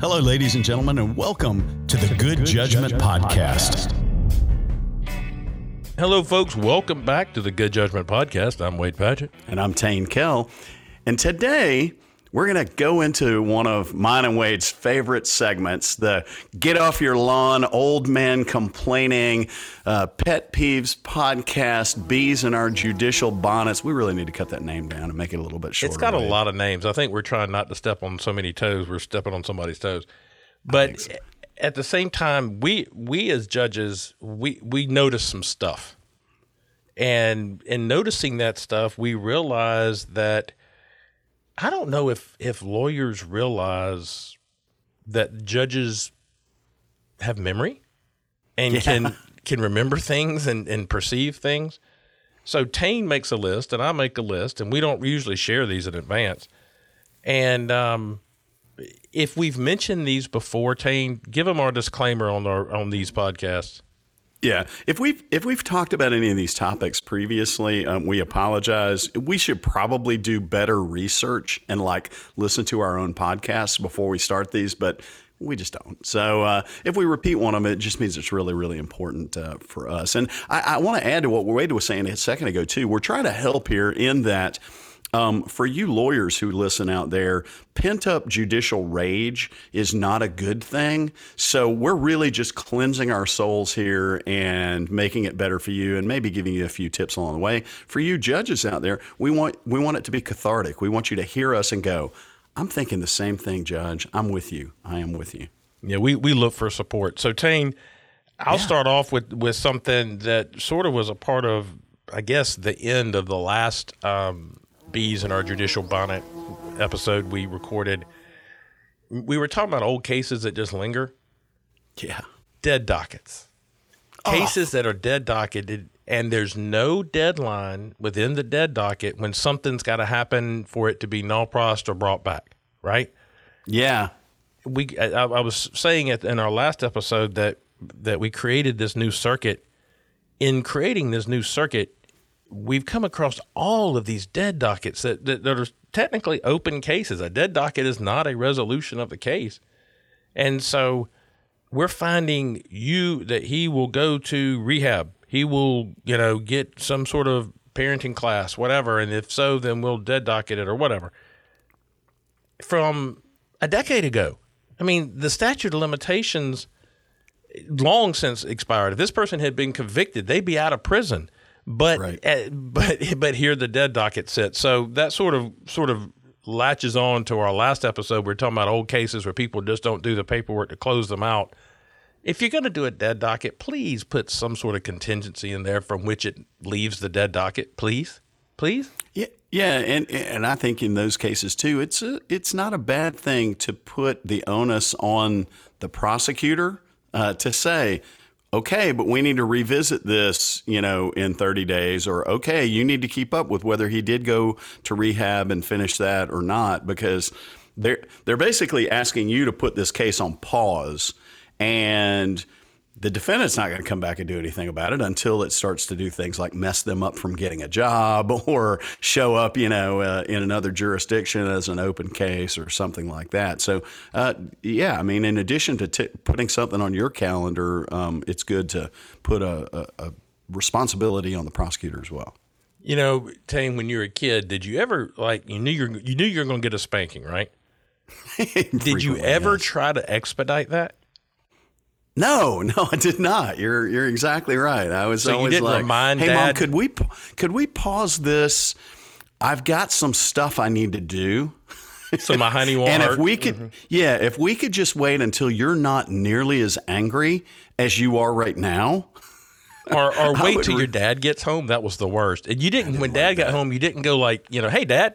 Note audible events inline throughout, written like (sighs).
Hello, ladies and gentlemen, and welcome to the Good, Judgment, Podcast. Hello, folks. Welcome back to the Good Judgment Podcast. I'm Wade Padgett. And I'm Tain Kell. And today we're going to go into one of mine and Wade's favorite segments the Get Off Your Lawn, Old Man Complaining, uh, Pet Peeves podcast, Bees in Our Judicial Bonnets. We really need to cut that name down and make it a little bit shorter. It's got a Wade. lot of names. I think we're trying not to step on so many toes. We're stepping on somebody's toes. But so. at the same time, we we as judges, we we notice some stuff. And in noticing that stuff, we realize that I don't know if if lawyers realize that judges have memory and Yeah. can (laughs) can remember things and, and perceive things. So Tain makes a list and I make a list, and we don't usually share these in advance. And um, if we've mentioned these before, Tain, give them our disclaimer on our on these podcasts. Yeah, if we've if we've talked about any of these topics previously, um, we apologize. We should probably do better research and like listen to our own podcasts before we start these, but we just don't. So uh, if we repeat one of them, it just means it's really really important uh, for us. And I, I want to add to what Wade was saying a second ago too. We're trying to help here in that. Um, for you lawyers who listen out there, pent up judicial rage is not a good thing. So we're really just cleansing our souls here and making it better for you, and maybe giving you a few tips along the way. For you judges out there, we want we want it to be cathartic. We want you to hear us and go, "I'm thinking the same thing, Judge. I'm with you. I am with you." Yeah, we, we look for support. So Tain, I'll start off with, with something that sort of was a part of, I guess, the end of the last um, Bees in Our Judicial Bonnet episode we recorded. We were talking about old cases that just linger, Yeah. dead dockets. Oh. Cases that are dead docketed, and there's no deadline within the dead docket when something's got to happen for it to be nolle prossed or brought back, right? Yeah. we I, I was saying it in our last episode that that we created this new circuit. In creating this new circuit, we've come across all of these dead dockets that, that, that are technically open cases. A dead docket is not a resolution of the case. And so we're finding you that he will go to rehab. He will, you know, get some sort of parenting class, whatever. And if so, then we'll dead docket it or whatever. From a decade ago. I mean, the statute of limitations long since expired. If this person had been convicted, they'd be out of prison. But Right. uh, but (laughs) but here the dead docket sits. So that sort of sort of latches on to our last episode. We are talking about old cases where people just don't do the paperwork to close them out. If you're going to do a dead docket, please put some sort of contingency in there from which it leaves the dead docket. Please, please. Yeah, yeah, and and I think in those cases too, it's a, it's not a bad thing to put the onus on the prosecutor uh, to say, okay, but we need to revisit this, you know, in 30 days, or okay, you need to keep up with whether he did go to rehab and finish that or not, because they're they're basically asking you to put this case on pause. And the defendant's not going to come back and do anything about it until it starts to do things like mess them up from getting a job (laughs) or show up, you know, uh, in another jurisdiction as an open case or something like that. So, uh, yeah, I mean, in addition to t- putting something on your calendar, um, it's good to put a, a, a responsibility on the prosecutor as well. You know, Tain, when you were a kid, did you ever like you knew you're you knew you were going to get a spanking, right? (laughs) Did you ever yes. try to expedite that? No, (laughs) no, I did not. You're you're exactly right. I was So you always didn't like, "Hey, mom, could we could we pause this? I've got some stuff I need to do." (laughs) So my honey won't And hurt. if we could, mm-hmm. yeah, if we could just wait until you're not nearly as angry as you are right now, (laughs) or, or wait till re- your dad gets home. That was the worst. And you didn't. when dad got home, you didn't go like, you know, hey, dad,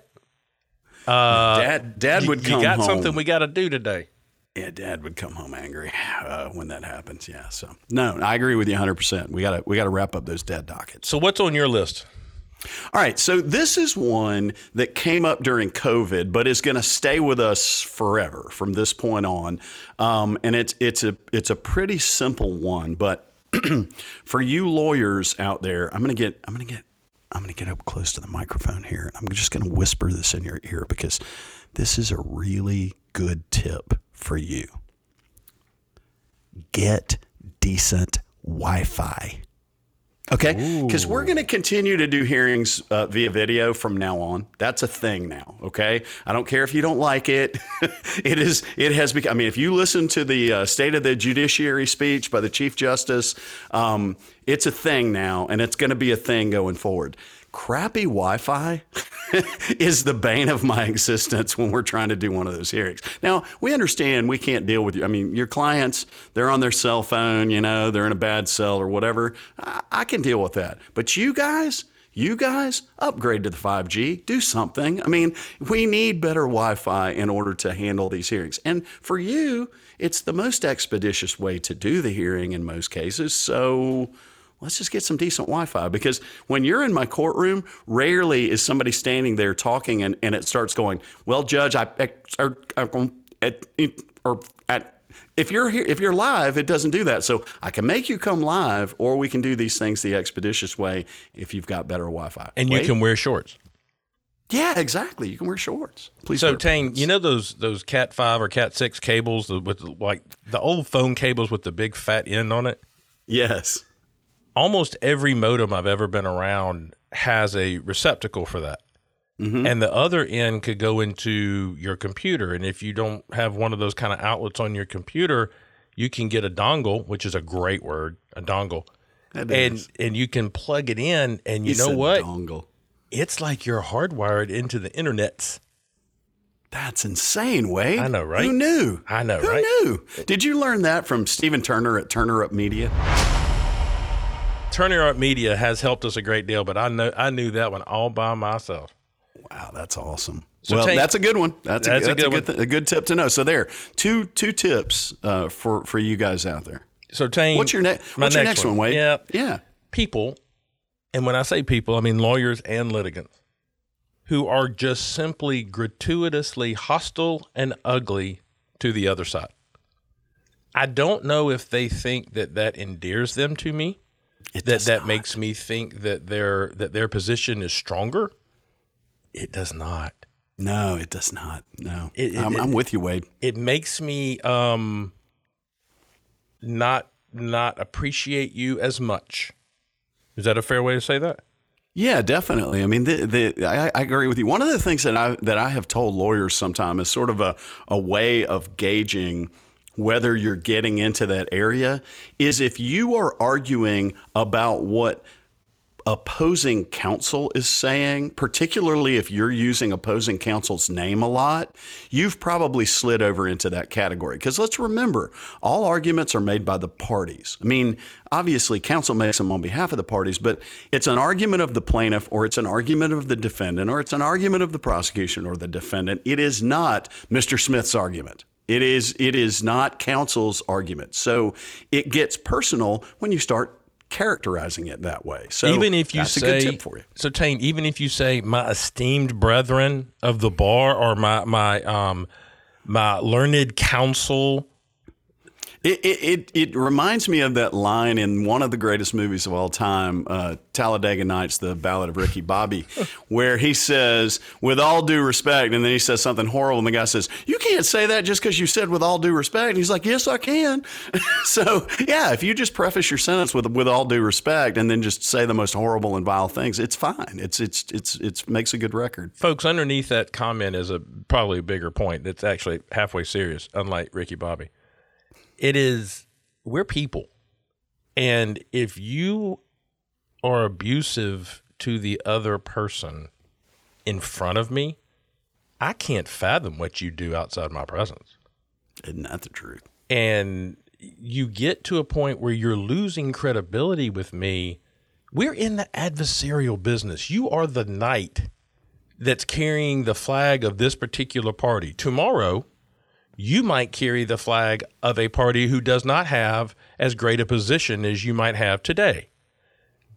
uh, Dad, Dad you, would you come got home. something we got to do today. Yeah, Dad would come home angry (sighs) uh, when that happens. Yeah, so no, I agree with you 100. percent We gotta we gotta wrap up those dead dockets. So what's on your list? All right, so this is one that came up during COVID, but is going to stay with us forever from this point on. Um, and it's it's a it's a pretty simple one, but (clears throat) for you lawyers out there, I'm going to get I'm going to get I'm going to get up close to the microphone here. I'm just going to whisper this in your ear because this is a really good tip for you. Get decent Wi Fi. Okay, because we're going to continue to do hearings uh, via video from now on. That's a thing now. Okay, I don't care if you don't like it. (laughs) it is. It has become. I mean, if you listen to the uh, State of the Judiciary speech by the Chief Justice, um, it's a thing now, and it's going to be a thing going forward. Crappy Wi-Fi (laughs) is the bane of my existence when we're trying to do one of those hearings. Now we understand we can't deal with you. I mean, your clients they're on their cell phone, you know, they're in a bad cell or whatever. I, I can deal with that, but you guys. You guys upgrade to the 5G, do something. I mean, we need better Wi Fi in order to handle these hearings. And for you, it's the most expeditious way to do the hearing in most cases. So let's just get some decent Wi-Fi because when you're in my courtroom, rarely is somebody standing there talking and, and it starts going, well, judge, I, or, or at, if you're here, if you're live, it doesn't do that. So I can make you come live, or we can do these things the expeditious way if you've got better Wi-Fi. And you can wear shorts. yeah, exactly. You can wear shorts. Please. So pants. you know those those Cat five or Cat six cables with like the old phone cables with the big fat end on it. yes. Almost every modem I've ever been around has a receptacle for that. Mm-hmm. And the other end could go into your computer. And if you don't have one of those kind of outlets on your computer, you can get a dongle, which is a great word, a dongle. That And is. and you can plug it in and you, You know what? Dongle. It's like you're hardwired into the internet. That's insane, Wade. I know, right? Who knew? I know, right? Who right? knew? Did you learn that from Stephen Turner at Turner Up Media? Turner Up Media has helped us a great deal, but I know I knew that one all by myself. Wow, that's awesome. So well, take- that's a good one. That's, That's a, a that's a, good good, th- a good tip to know. So there, two two tips uh, for for you guys out there. So Tain, What's your next? my What's your next one, Wade? Yeah, yeah. people, and when I say people, I mean lawyers and litigants who are just simply gratuitously hostile and ugly to the other side. I don't know if they think that that endears them to me. It that that not. makes me think that their that their position is stronger. It does not. No, it does not. No, It- it- I'm, it- I'm with you, Wade. It makes me um not not appreciate you as much. Is that a fair way to say that? Yeah, definitely. I mean, the, the, I, I agree with you. One of the things that I that I have told lawyers sometimes is sort of a, a way of gauging whether you're getting into that area is if you are arguing about what opposing counsel is saying, particularly if you're using opposing counsel's name a lot, you've probably slid over into that category. Because let's remember, all arguments are made by the parties. I mean, obviously, counsel makes them on behalf of the parties, but it's an argument of the plaintiff, or it's an argument of the defendant, or it's an argument of the prosecution or the defendant. It is not Mr. Smith's argument. It is it is not counsel's argument. So it gets personal when you start characterizing it that way. So even if you say a good tip for you. so Tain, even if you say my esteemed brethren of the bar or my my um my learned counsel It, it, it, it reminds me of that line in one of the greatest movies of all time, uh, Talladega Nights, the Ballad of Ricky Bobby, (laughs) where he says, with all due respect, and then he says something horrible, and the guy says, You can't say that just because you said with all due respect. And he's like, Yes, I can. (laughs) so, yeah, if you just preface your sentence with with all due respect and then just say the most horrible and vile things, it's fine. It's, it's, it's, it's makes a good record. folks underneath that comment is a probably a bigger point that's actually halfway serious unlike ricky bobby it is we're people and if you are abusive to the other person in front of me i can't fathom what you do outside my presence Isn't that the truth? and you get to a point where you're losing credibility with me, we're in the adversarial business. You are the knight that's carrying the flag of this particular party. Tomorrow, you might carry the flag of a party who does not have as great a position as you might have today.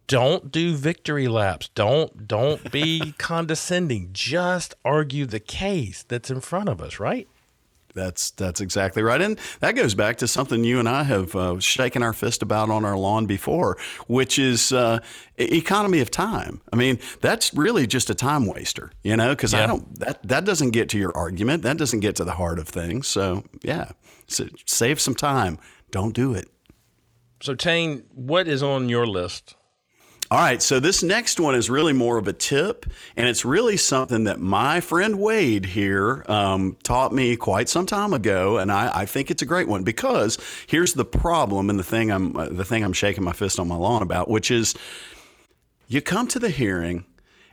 Don't do victory laps. Don't don't be (laughs) condescending. Just argue the case that's in front of us, right? That's that's exactly right, and that goes back to something you and I have uh, shaken our fist about on our lawn before, which is uh, economy of time. I mean, that's really just a time waster, you know, because Yeah. I don't that that doesn't get to your argument, that doesn't get to the heart of things. So yeah, so save some time. Don't do it. So, Tain, what is on your list? All right, so this next one is really more of a tip, and it's really something that my friend Wade here um, taught me quite some time ago, and I, I think it's a great one because here's the problem, and the thing I'm uh, the thing I'm shaking my fist on my lawn about, which is you come to the hearing,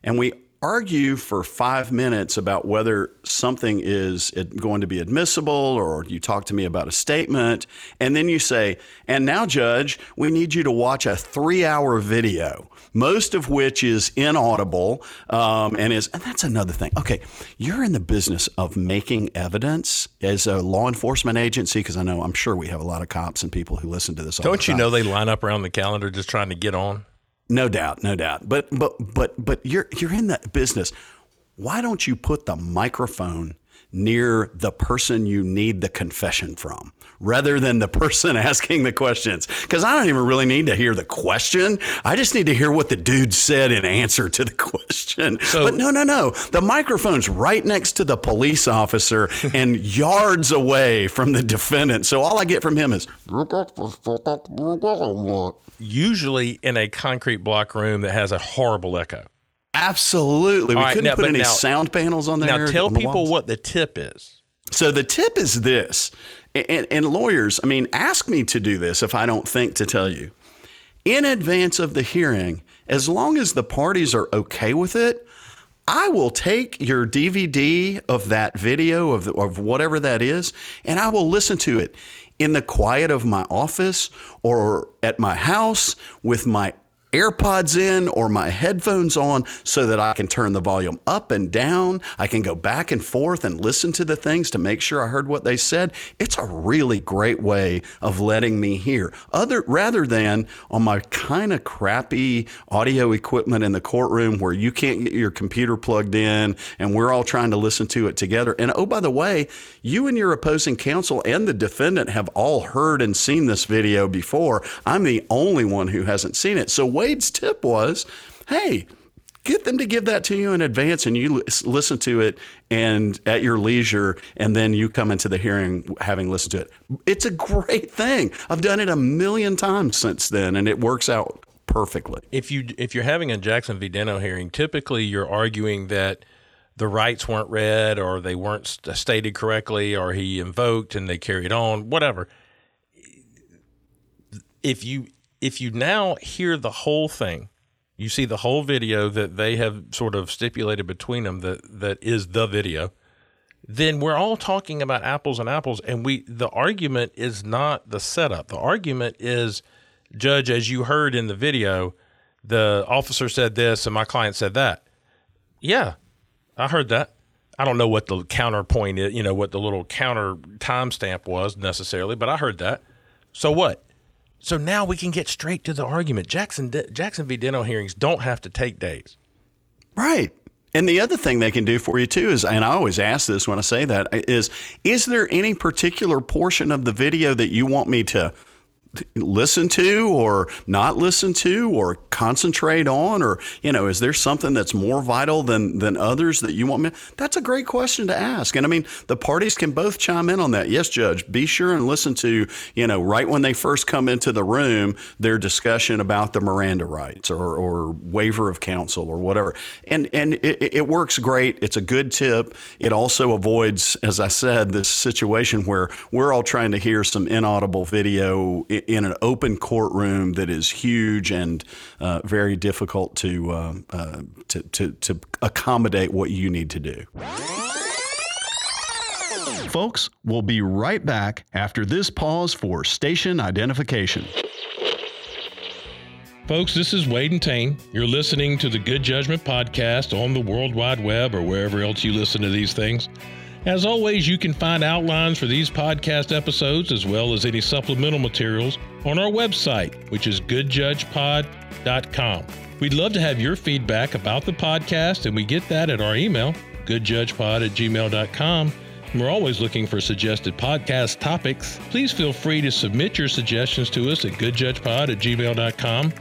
and we argue for five minutes about whether something is going to be admissible, or you talk to me about a statement, and then you say, "And now, Judge, we need you to watch a three-hour video." Most of which is inaudible, um, and is and that's another thing. Okay, you're in the business of making evidence as a law enforcement agency because I know I'm sure we have a lot of cops and people who listen to this. all the Don't you know they line up around the calendar just trying to get on? No doubt, no doubt. But but but but you're you're in that business. Why don't you put the microphone near the person you need the confession from rather than the person (laughs) asking the questions? Because I don't even really need to hear the question. I just need to hear what the dude said in answer to the (laughs) question. but no, no, no. The microphone's right next to the police officer (laughs) and yards away from the defendant. So all I get from him is Usually in a concrete block room that has a horrible echo. Absolutely. We right, couldn't now- put any now- sound panels on there. Now, tell the people walls? what the tip is. So the tip is this, and, and lawyers, I mean, ask me to do this if I don't think to tell you. In advance of the hearing, as long as the parties are okay with it, I will take your DVD of that video of, the, of whatever that is, and I will listen to it in the quiet of my office or at my house with my AirPods in or my headphones on so that I can turn the volume up and down. I can go back and forth and listen to the things to make sure I heard what they said. It's a really great way of letting me hear. Other rather than on my kind of crappy audio equipment in the courtroom where you can't get your computer plugged in and we're all trying to listen to it together. And oh by the way, you and your opposing counsel and the defendant have all heard and seen this video before. I'm the only one who hasn't seen it. So Wade's tip was, hey, get them to give that to you in advance and you listen to it and at your leisure and then you come into the hearing having listened to it it's a great thing i've done it a million times since then and it works out perfectly If you if you're having a Jackson v. Denno hearing, typically you're arguing that the rights weren't read or they weren't uh, stated correctly or he invoked and they carried on, whatever. If you if you now hear the whole thing, you see the whole video that they have sort of stipulated between them that that is the video, then we're all talking about apples and apples and we the argument is not the setup. The argument is judge as you heard in the video, the officer said this and my client said that. Yeah. I heard that. I don't know what the counterpoint is, you know, what the little counter timestamp was necessarily, but I heard that. So what? So now we can get straight to the argument. Jackson Jackson v. Denno hearings don't have to take days. Right. And the other thing they can do for you too is, and I always ask this when I say that, is is there any particular portion of the video that you want me to listen to or not listen to or concentrate on? Or you know is there something that's more vital than than others that you want me that's a great question to ask. And i mean the parties can both chime in on that. Yes judge be sure and listen to you know right when they first come into the room their discussion about the miranda rights or, or waiver of counsel or whatever. And and it, it works great. It's a good tip. It also avoids as i said this situation where we're all trying to hear some inaudible video in an open courtroom that is huge and uh, very difficult to, uh, uh, to, to, to accommodate what you need to do. Folks, we'll be right back after this pause for station identification. Folks, this is Wade and Tain. You're listening to the Good Judgment Podcast on the World Wide Web or wherever else you listen to these things. As always, you can find outlines for these podcast episodes as well as any supplemental materials on our website, which is goodjudgepod.com. We'd love to have your feedback about the podcast, and we get that at our email, goodjudgepod at gmail.com. We're always looking for suggested podcast topics. Please feel free to submit your suggestions to us at goodjudgepod at gmail.com.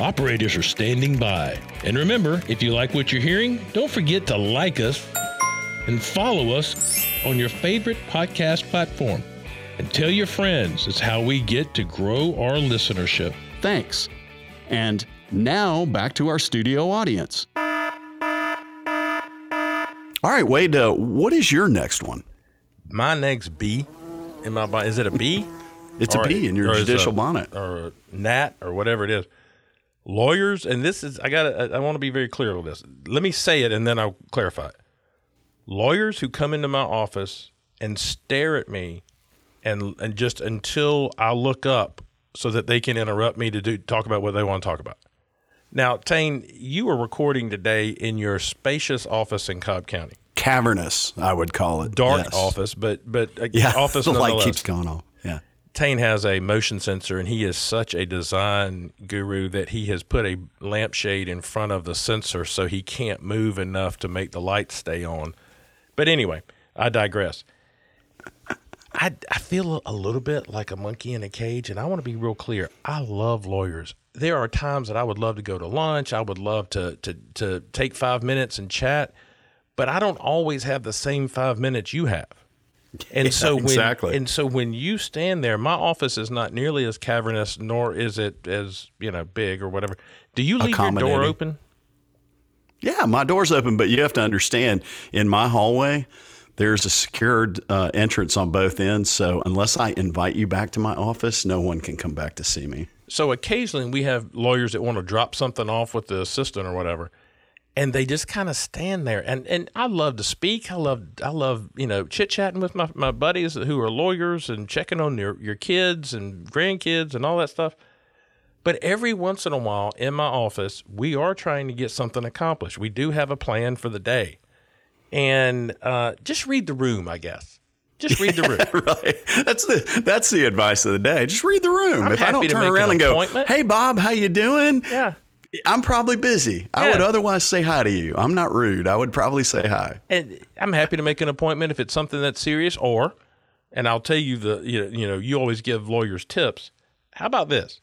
Operators are standing by. And remember, if you like what you're hearing, don't forget to like us and follow us on your favorite podcast platform. And tell your friends. It's how we get to grow our listenership. Thanks. And now back to our studio audience. All right, Wade, uh, what is your next one? My next B in my bonnet, is it a B? (laughs) It's a Or- bee in your judicial a- bonnet. Or a gnat or whatever it is. Lawyers, and this is, I got to, I want to be very clear on this. Let me say it and then I'll clarify it. Lawyers who come into my office and stare at me and, and just until I look up so that they can interrupt me to do, talk about what they want to talk about. Now, Tain, you are recording today in your spacious office in Cobb County. Cavernous, I would call it. Dark Yes. office, but but uh, Yeah, (laughs) office the light keeps going off. Yeah. Tain has a motion sensor, and he is such a design guru that he has put a lampshade in front of the sensor so he can't move enough to make the light stay on. But anyway, I digress. I, I feel a little bit like a monkey in a cage, and I want to be real clear. I love lawyers. There are times that I would love to go to lunch. I would love to to to take five minutes and chat, but I don't always have the same five minutes you have. (laughs) And so when exactly. and so when you stand there, my office is not nearly as cavernous, nor is it as you know big or whatever. Do you leave your door open? Yeah, my door's open, but you have to understand in my hallway, there's a secured uh, entrance on both ends. So unless I invite you back to my office, no one can come back to see me. So occasionally we have lawyers that want to drop something off with the assistant or whatever, and they just kind of stand there. And and I love to speak. I love I love you know chit chatting with my, my buddies who are lawyers and checking on your your kids and grandkids and all that stuff. But every once in a while in my office, we are trying to get something accomplished. We do have a plan for the day, and uh, just read the room, I guess. Just read the (laughs) room. right. That's the that's the advice of the day. Just read the room. I'm if I don't turn make an around and go, "Hey Bob, how you doing?" yeah. I'm probably busy. I would otherwise say hi to you. I'm not rude. I would probably say hi. and I'm happy to make an appointment if it's something that's serious. Or, and I'll tell you the you know, you know you always give lawyers tips. How about this?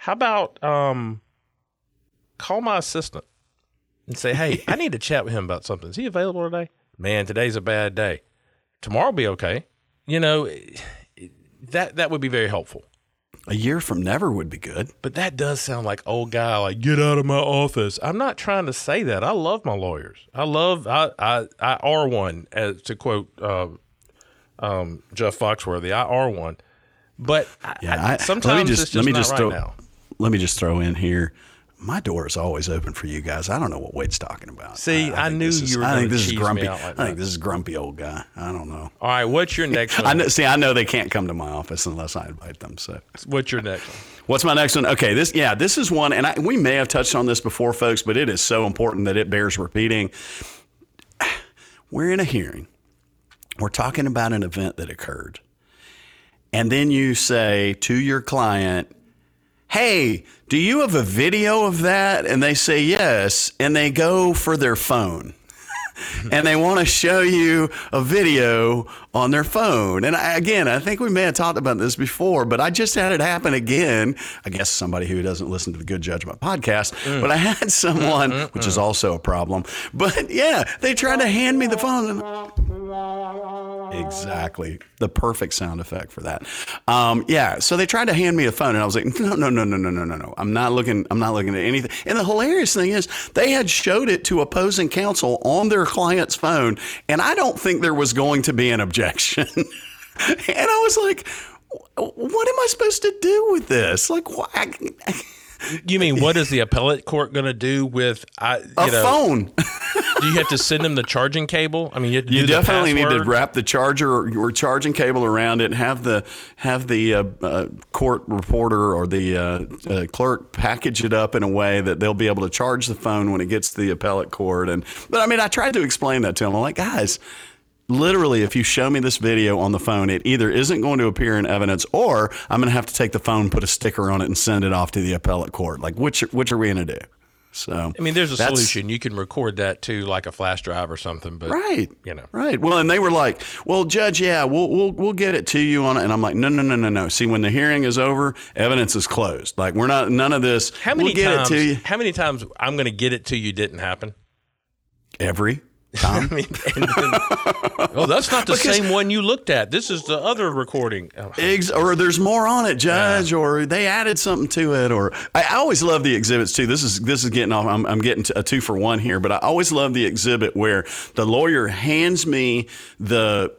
How about um, call my assistant and say, hey, I need to (laughs) chat with him about something. Is he available today? Man, today's a bad day. Tomorrow will be okay. You know, that that would be very helpful. A year from never would be good. But that does sound like old guy, like get out of my office. I'm not trying to say that. I love my lawyers. I love I I, I are one, as to quote uh, um, Jeff Foxworthy. I are one. But I, Yeah, I, I, sometimes let me just let me not just right throw now. Let me just throw in here. My door is always open for you guys. I don't know what Wade's talking about. See, I think knew this is- you were I think this is grumpy. like I think this is grumpy old guy. I don't know. All right, what's your next (laughs) I know, see, I know they can't come to my office unless I invite them. So, What's your next one? what's my next one? Okay, this yeah, this is one, and I, we may have touched on this before, folks, but it is so important that it bears repeating. (sighs) We're in a hearing. We're talking about an event that occurred, and then you say to your client, "Hey, do you have a video of that?" And they say yes, and they go for their phone (laughs) and they want to show you a video on their phone. And I, again, I think we may have talked about this before, but I just had it happen again. I guess somebody who doesn't listen to the Good Judgment podcast, mm. but I had (laughs) someone, mm-hmm. which is also a problem. But yeah, they tried to hand me the phone. Exactly. The perfect sound effect for that. Um, yeah. So they tried to hand me a phone and I was like, no, no, no, no, no, no, no, no. I'm not looking, I'm not looking at anything. And the hilarious thing is they had showed it to opposing counsel on their client's phone. And I don't think there was going to be an objection. (laughs) and I was like, what am I supposed to do with this? Like, what? You mean what is the appellate court going to do with I? You A know, phone. Do you have to send them the charging cable? I mean, you, You definitely need to wrap the charger or, or charging cable around it, and have the have the uh, uh, court reporter or the uh, uh, clerk package it up in a way that they'll be able to charge the phone when it gets to the appellate court. And but I mean, I tried to explain that to them. I'm like, guys. Literally, if you show me this video on the phone, it either isn't going to appear in evidence, or I'm going to have to take the phone, put a sticker on it, and send it off to the appellate court. Like, which which are we going to do? So I mean, there's a solution. You can record that to like a flash drive or something, but Right. you know. Right. Well, and they were like, "Well, judge, yeah, we'll we'll we'll get it to you on it." And I'm like, "No, no, no, no, no. See, when the hearing is over, evidence is closed. Like we're not none of this. How many we'll get times? it to you How many times I'm going to get it to you didn't happen? every time." I mean, then, oh, that's not the same one you looked at. This is the other recording. Oh, Eggs, or there's more on it, Judge, or they added something to it, or I, I always love the exhibits too. This is this is getting off. I'm, I'm getting to a two for one here, but I always love the exhibit where the lawyer hands me the,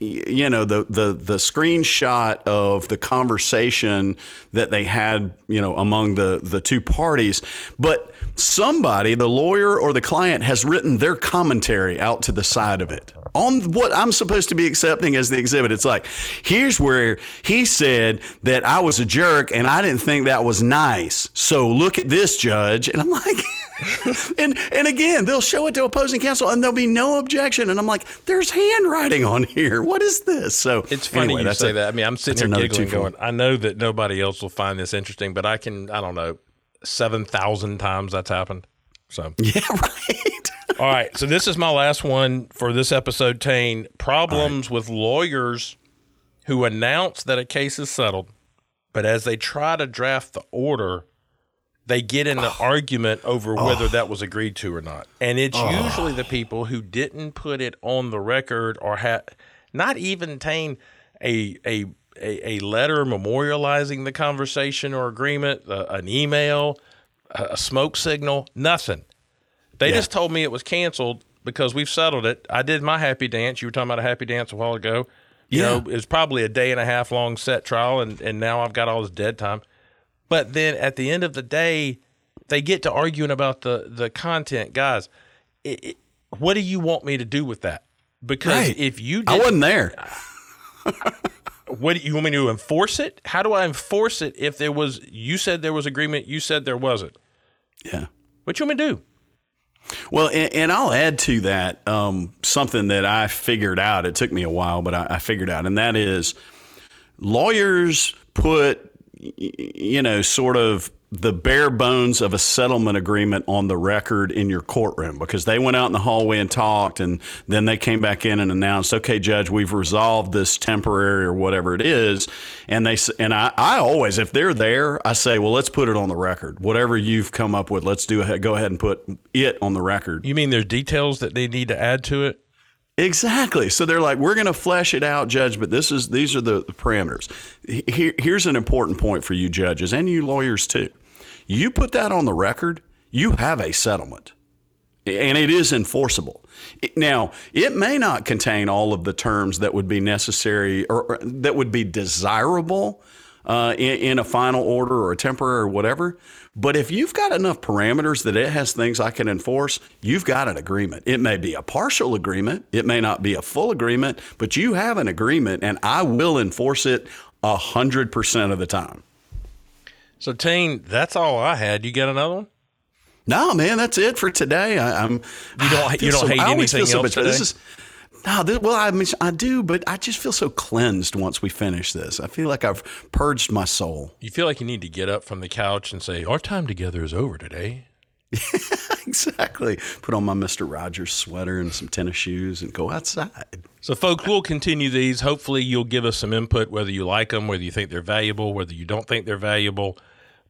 you know, the the the screenshot of the conversation that they had, you know, among the the two parties, but somebody, the lawyer or the client, has written their commentary out to the side of it on what I'm supposed to be accepting as the exhibit. It's like, here's where he said that I was a jerk and I didn't think that was nice. So look at this, judge. And I'm like, (laughs) and and again, they'll show it to opposing counsel and there'll be no objection. And I'm like, there's handwriting on here. What is this? So It's funny anyway, you say a- that. I mean, I'm sitting here giggling, going, I know that nobody else will find this interesting, but I can, I don't know, 7,000 times that's happened. So, (laughs) Yeah, right. All right. So, this is my last one for this episode, Tain. Problems with lawyers who announce that a case is settled, but as they try to draft the order, they get in an argument over whether that was agreed to or not. And it's usually the people who didn't put it on the record or had not even Tane a a a, a letter memorializing the conversation or agreement, uh, an email, a, a smoke signal, nothing. They just told me it was canceled because we've settled it. I did my happy dance. You were talking about a happy dance a while ago. You Yeah. know, it was probably a day and a half long set trial, and, and now I've got all this dead time. But then at the end of the day, they get to arguing about the the content, guys. It, it, what do you want me to do with that? Because Right. if you I wasn't there. what do you want me to enforce it? How do I enforce it if there was? You said there was agreement. You said there wasn't. Yeah. What you want me to do? Well, and, and I'll add to that um, something that I figured out. It took me a while, but I, I figured out, and that is lawyers put, you know, sort of the bare bones of a settlement agreement on the record in your courtroom because they went out in the hallway and talked, and then they came back in and announced, "Okay, Judge, we've resolved this temporary or whatever it is." And they and I, I always, if they're there, I say, "Well, let's put it on the record. Whatever you've come up with, let's do. Go ahead and put it on the record." You mean there's details that they need to add to it? Exactly. So they're like, we're going to flesh it out, Judge, but this is these are the, the parameters. Here, here's an important point for you judges and you lawyers too. You put that on the record, you have a settlement, and it is enforceable. Now, it may not contain all of the terms that would be necessary or, or that would be desirable uh, in, in a final order or a temporary or whatever. But if you've got enough parameters that it has things I can enforce, you've got an agreement. It may be a partial agreement, it may not be a full agreement, but you have an agreement, and I will enforce it a hundred percent of the time. So, Tain, that's all I had. You got another one? No, man, that's it for today. I, I'm. You don't- you don't hate I always anything feel so else much- This is no. This, well, I mean, I do, but I just feel so cleansed once we finish this. I feel like I've purged my soul. You feel like you need to get up from the couch and say, Our time together is over today. (laughs) exactly. Put on my Mister Rogers sweater and some tennis shoes and go outside. So, folks, we'll continue these. Hopefully, you'll give us some input, whether you like them, whether you think they're valuable, whether you don't think they're valuable.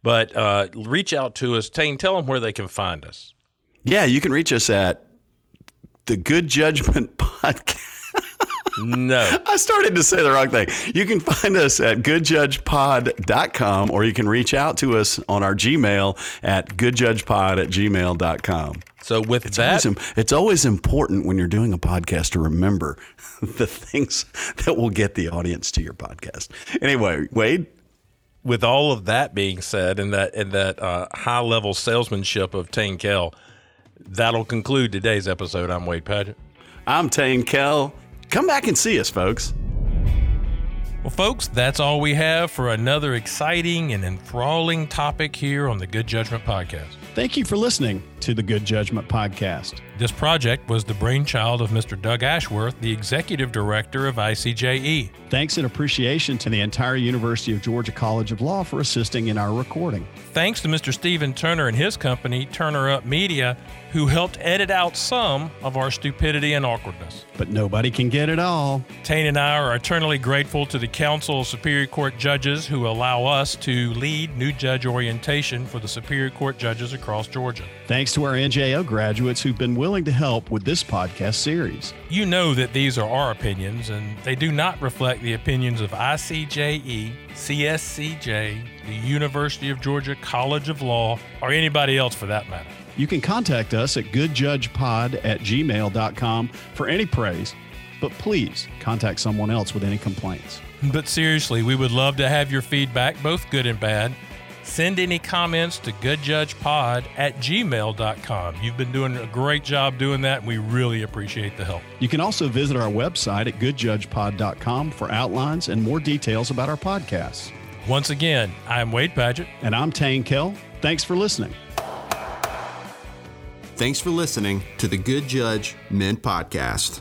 But uh, reach out to us. Tain, tell them where they can find us. Yeah, you can reach us at the Good Judgment Podcast. No. (laughs) I started to say the wrong thing. You can find us at goodjudgepod.com or you can reach out to us on our Gmail at goodjudgepod at gmail.com. So, with It's that, always, it's always important when you're doing a podcast to remember (laughs) the things that will get the audience to your podcast. Anyway, Wade, with all of that being said, and that and that uh, high level salesmanship of Tain Kell, that'll conclude today's episode. I'm Wade Padgett. I'm Tain Kell. Come back and see us, folks. Well, folks, that's all we have for another exciting and enthralling topic here on the Good Judgment Podcast. Thank you for listening to the Good Judgment Podcast. This project was the brainchild of Mr. Doug Ashworth, the executive director of ICJE. Thanks and appreciation to the entire University of Georgia College of Law for assisting in our recording. Thanks to Mr. Stephen Turner and his company, Turner Up Media, who helped edit out some of our stupidity and awkwardness. But nobody can get it all. Tain and I are eternally grateful to the Council of Superior Court Judges who allow us to lead new judge orientation for the Superior Court judges across Georgia. Thanks to our NJO graduates who've been willing to help with this podcast series. You know that these are our opinions, and they do not reflect the opinions of ICJE, CSCJ, the University of Georgia College of Law, or anybody else for that matter. You can contact us at goodjudgepod at gmail.com for any praise, but please contact someone else with any complaints. But seriously, we would love to have your feedback, both good and bad. Send any comments to goodjudgepod at gmail.com. You've been doing a great job doing that, and we really appreciate the help. You can also visit our website at goodjudgepod.com for outlines and more details about our podcasts. Once again, I'm Wade Padgett. And I'm Tain Kell. Thanks for listening. Thanks for listening to the Good Judge Men Podcast.